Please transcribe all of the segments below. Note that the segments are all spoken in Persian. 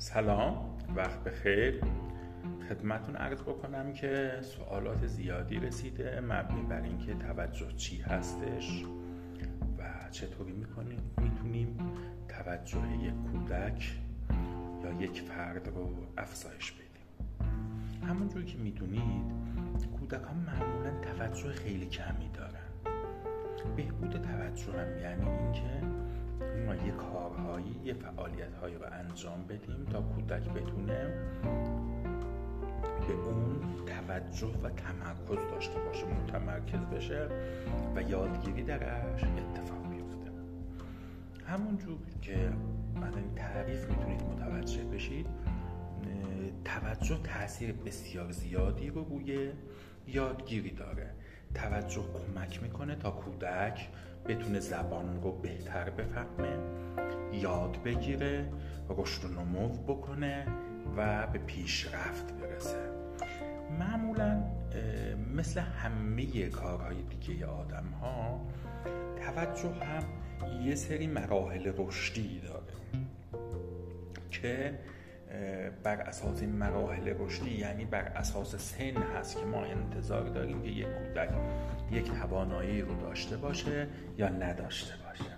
سلام وقت بخیر. خدمتون عرض بکنم که سوالات زیادی رسیده مبنی بر اینکه توجه چی هستش و چطوری می‌کنیم می‌تونیم توجه یک کودک یا یک فرد رو افزایش بدیم. همونجور که می‌دونید کودکان معمولا توجه خیلی کمی دارن. بهبود توجه هم یعنی اینکه ما یه کارهایی یه فعالیت هایی رو انجام بدیم تا کودک بتونه به اون توجه و تمرکز داشته باشه متمرکز بشه و یادگیری درش اتفاق بیفته. همونجور که من این تعریف می‌تونید متوجه بشید توجه تاثیر بسیار زیادی رو روی یادگیری داره. توجه کمک می‌کنه تا کودک بتونه زبان رو بهتر بفهمه یاد بگیره رشد و نمو بکنه و به پیشرفت برسه. معمولا مثل همه کارهای دیگه آدم ها توجه هم یه سری مراحل رشدی داره که بر اساس مراحل رشدی یعنی بر اساس سن هست که ما انتظار داریم که یک کودک یک توانایی رو داشته باشه یا نداشته باشه.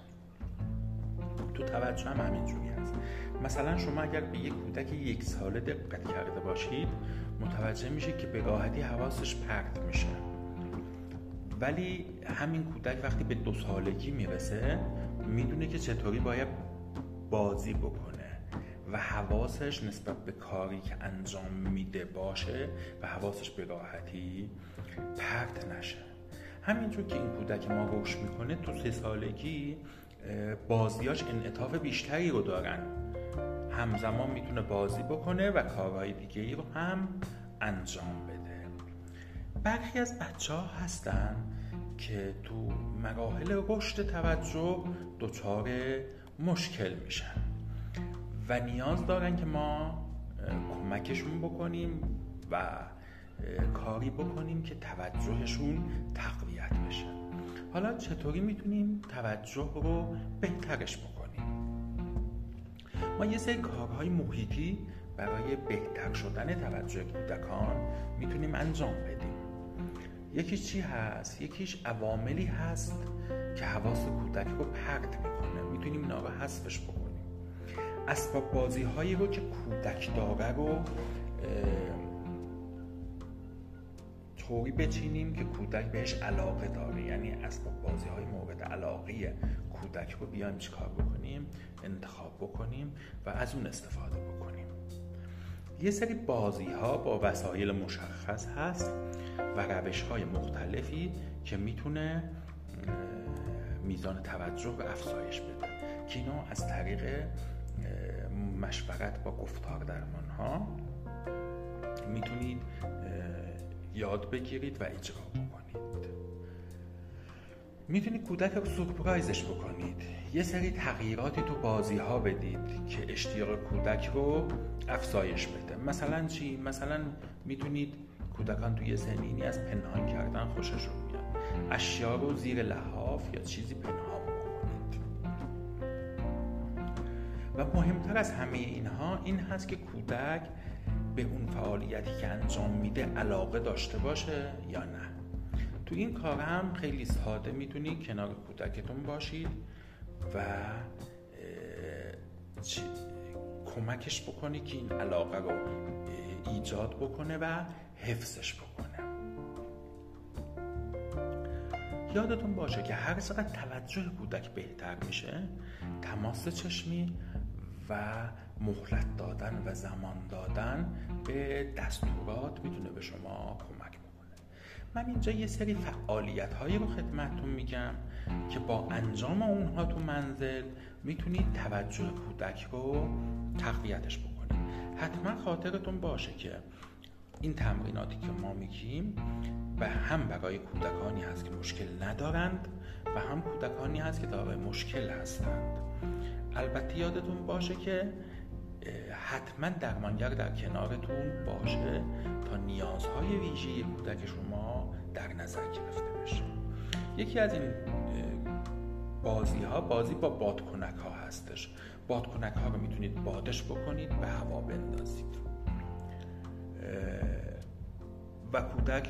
تو توجه هم همینجوری هست. مثلا شما اگر به یک کودک یک ساله دقت کرده باشید متوجه میشه که به راحتی حواسش پرت میشه. ولی همین کودک وقتی به دو سالگی می‌رسه می‌دونه که چطوری باید بازی بکنه. و حواسش نسبت به کاری که انجام میده باشه و حواسش به راحتی پرت نشه. همینجور که این کودک ما رشد می‌کنه تو سه سالگی بازیاش انعطاف بیشتری رو دارن. همزمان می‌تونه بازی بکنه و کارهای دیگه رو هم انجام بده. برخی از بچه ها هستن که تو مراحل رشد توجه دچار مشکل میشن. و نیاز دارن که ما کمکشون بکنیم و کاری بکنیم که توجهشون تقویت بشه. حالا چطوری می‌تونیم توجه رو بهترش بکنیم؟ ما یه سری کارهای محیطی برای بهتر شدن توجه کودکان می‌تونیم انجام بدیم. یکیش چی هست؟ یکیش عواملی هست که حواس کودک رو پرت می‌کنه. می‌تونیم اینا رو حذفش بکنیم. اسباب بازی هایی رو که کودک داره رو طوری بچینیم که کودک بهش علاقه داره. یعنی اسباب بازی های مورد علاقه کودک رو بیایم چیکار بکنیم؟ انتخاب بکنیم و از اون استفاده بکنیم. یه سری بازی ها با وسایل مشخص هست و روش های مختلفی که می‌تونه میزان توجه و افزایش بده. که از طریق مشورت با گفتار درمان ها می‌تونید یاد بگیرید و اجرا بکنید. می‌تونید کودک رو سورپرایزش بکنید. یه سری تغییراتی تو بازی ها بدید که اشتیاق کودک رو افزایش بده. مثلا چی؟ مثلا می‌تونید کودکان توی زمینی از پنهان کردن خوششون میاد. اشیا رو زیر لحاف یا چیزی پنهان و مهمتر از همه اینها این هست که کودک به اون فعالیتی که انجام میده علاقه داشته باشه یا نه. تو این کار هم خیلی ساده می‌تونید کنار کودکتون باشید و کمکش بکنی که این علاقه رو ایجاد بکنه و حفظش بکنه. یادتون باشه که هر چقدر توجه کودک بهتر میشه تماس چشمی و مهلت دادن و زمان دادن به دستورات می‌تونه به شما کمک بکنه. من اینجا یه سری فعالیت هایی رو خدمتتون میگم که با انجام اونها تو منزل می‌تونید توجه کودک رو تقویتش بکنید. حتما خاطرتون باشه که این تمریناتی که ما میگیم به هم برای کودکانی هست که مشکل ندارند و هم کودکانی هست که دارای مشکل هستند. البته یادتون باشه که حتما درمانگر در کنارتون باشه تا نیازهای ویژه کودک شما در نظر گرفته بشه. یکی از این بازی ها بازی با بادکنک ها هستش. بادکنک ها رو می‌تونید بادش بکنید به هوا بندازید. و کودک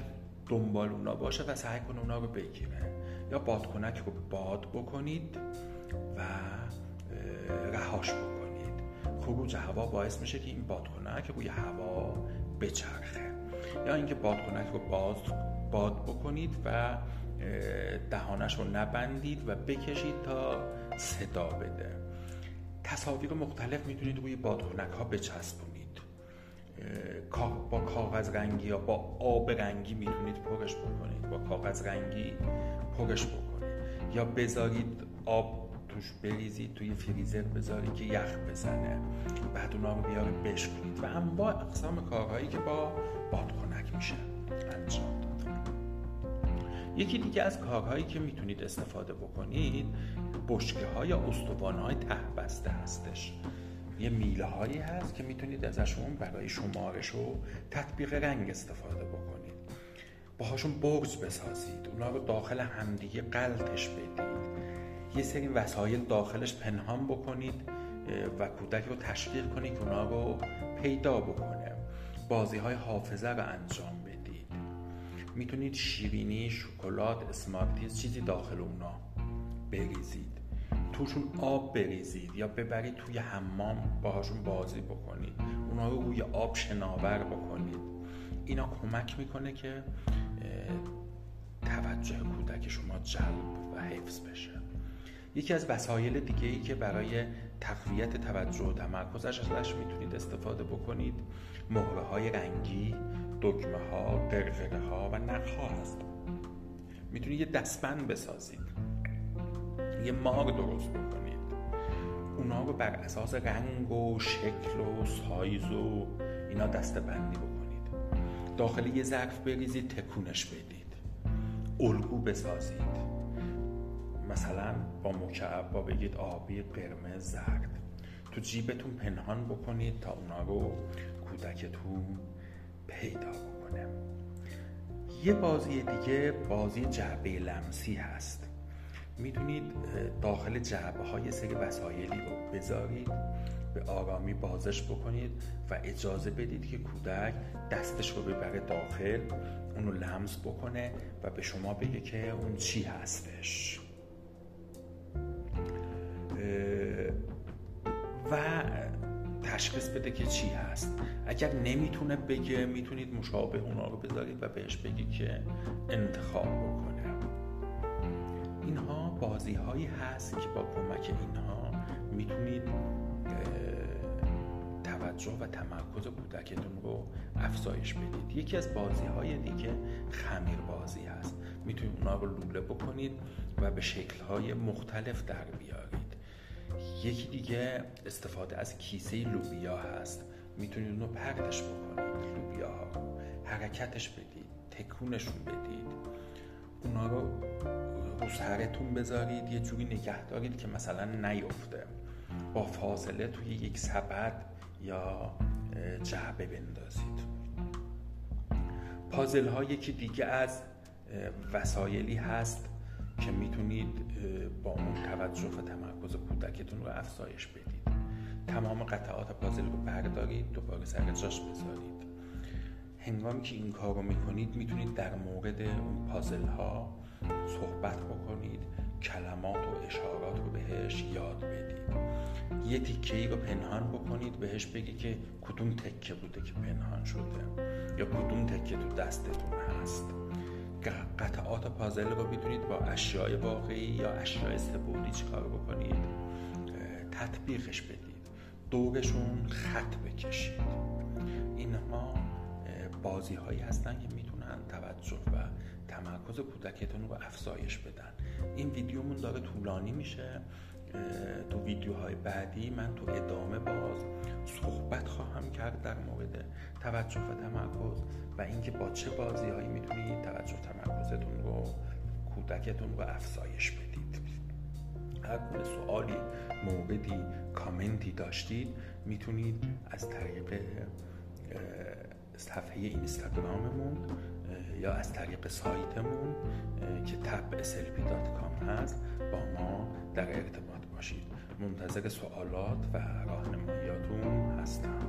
دنبال اونا باشه و سعی کنه اونا رو بگیره. یا بادکنک رو باد بکنید و رهاش بکنید. خروج هوا باعث میشه که این بادکنک روی هوا بچرخه. یا اینکه بادکنک رو باز باد بکنید و دهانش رو نبندید و بکشید تا صدا بده. تصاویر مختلف می‌تونید روی بادکنک ها بچسبونید با کاغذ رنگی یا با آب رنگی می‌تونید پرش بکنید. با کاغذ رنگی پرش بکنید. یا بذارید آب توش بریزید توی فریزر بذارید که یخ بزنه. بعد اونا رو بیاره بشکنید و هم با اقسام کارهایی که با بادکنک میشه انجام یکی دیگه از کارهایی که می‌تونید استفاده بکنید بشکه های یا های ته بسته هستش. یه میله هایی هست که می‌تونید ازشون برای شمارش و تطبیق رنگ استفاده بکنید. باهاشون برج بسازید. اونا رو داخل همدیگه قلتش بدید. یه سری وسایل داخلش پنهان بکنید و کودک رو تشویق کنید که اونا رو پیدا بکنه. بازی های حافظه رو انجام بدید. می‌تونید شیرینی، شکلات، اسمارتیز چیزی داخل اونا بریزید. توشون آب بریزید یا ببرید توی حمام باهاشون بازی بکنید. اونا رو روی آب شناور بکنید. اینا کمک می‌کنه که توجه کودک شما جلب و حفظ بشه. یکی از وسایل دیگه ای که برای تقویت توجه و تمرکزش ازش می‌تونید استفاده بکنید مهره های رنگی دکمه ها درغره ها و نخ ها هست. می‌تونید یه دستبند بسازید. یه مار درست بکنید. اونا رو بر اساس رنگ و شکل و سایز و اینا دسته بندی بکنید. داخل یه ظرف بریزید تکونش بدید. الگو بسازید. مثلا با مکعب بگید آبی قرمز زرد. تو جیبتون پنهان بکنید تا اونا رو کودکتون پیدا بکنه. یه بازی دیگه بازی جعبه لمسی هست. می‌تونید داخل جعبه های سری وسایلی رو بذارید به آرامی بازش بکنید و اجازه بدید که کودک دستش رو ببره داخل اونو لمس بکنه و به شما بگه که اون چی هستش. و تشخیص بده که چی هست. اگر نمی‌تونه بگه می‌تونید مشابه اونا رو بذارید و بهش بگید که انتخاب بکنه. اینها بازی هایی هست که با کمک اینها می‌تونید توجه و تمرکز کودکتون رو افزایش بدید. یکی از بازی های دیگه خمیر بازی هست. می‌تونید اونا رو لوله بکنید و به شکل های مختلف در بیارید. یکی دیگه استفاده از کیسه لوبیا هست. می‌تونید اونو پرتش بکنید لوبیا ها حرکتش بدید تکونشون بدید. اونا رو رو سرتون بذارید یه جوری نگه دارید که مثلا نیفته. با فاصله توی یک سبد یا جعبه بندازید. پازل ها یکی دیگه از وسایلی هست که می‌تونید با اون توجه و تمرکز کودکتون رو افزایش بدید. تمام قطعات پازل رو بردارید دوباره سر جاش بذارید. هنگامی که این کار رو می‌کنید می‌تونید در مورد اون پازل ها صحبت بکنید کلمات و اشارات رو بهش یاد بدید. یه تیکه ای رو پنهان بکنید بهش بگی که کدوم تکه بوده که پنهان شده یا کدوم تکه تو دستتون هست. قطعات پازل رو می‌تونید با اشیاء واقعی یا اشیاء سبودی چیکار بکنید؟ تطبیقش بدید. دورشون خط بکشید. اینها بازی هایی هستن که می‌تونن توجه و تمرکز کودکتون رو افزایش بدن. این ویدیومون داره طولانی میشه. ویدیوهای بعدی من تو ادامه باز صحبت خواهم کرد در مورد توجه و تمرکز و اینکه با چه بازی هایی می‌تونید توجه تمرکزتون رو کودکتون رو افزایش بدید. هر گونه سوالی موردی کامنتی داشتید می‌تونید از طریق صفحه اینستاگراممون یا از طریق سایتمون که تب هست با ما در ارتباط باشید. منتظر سوالات و راهنماییاتون هستم.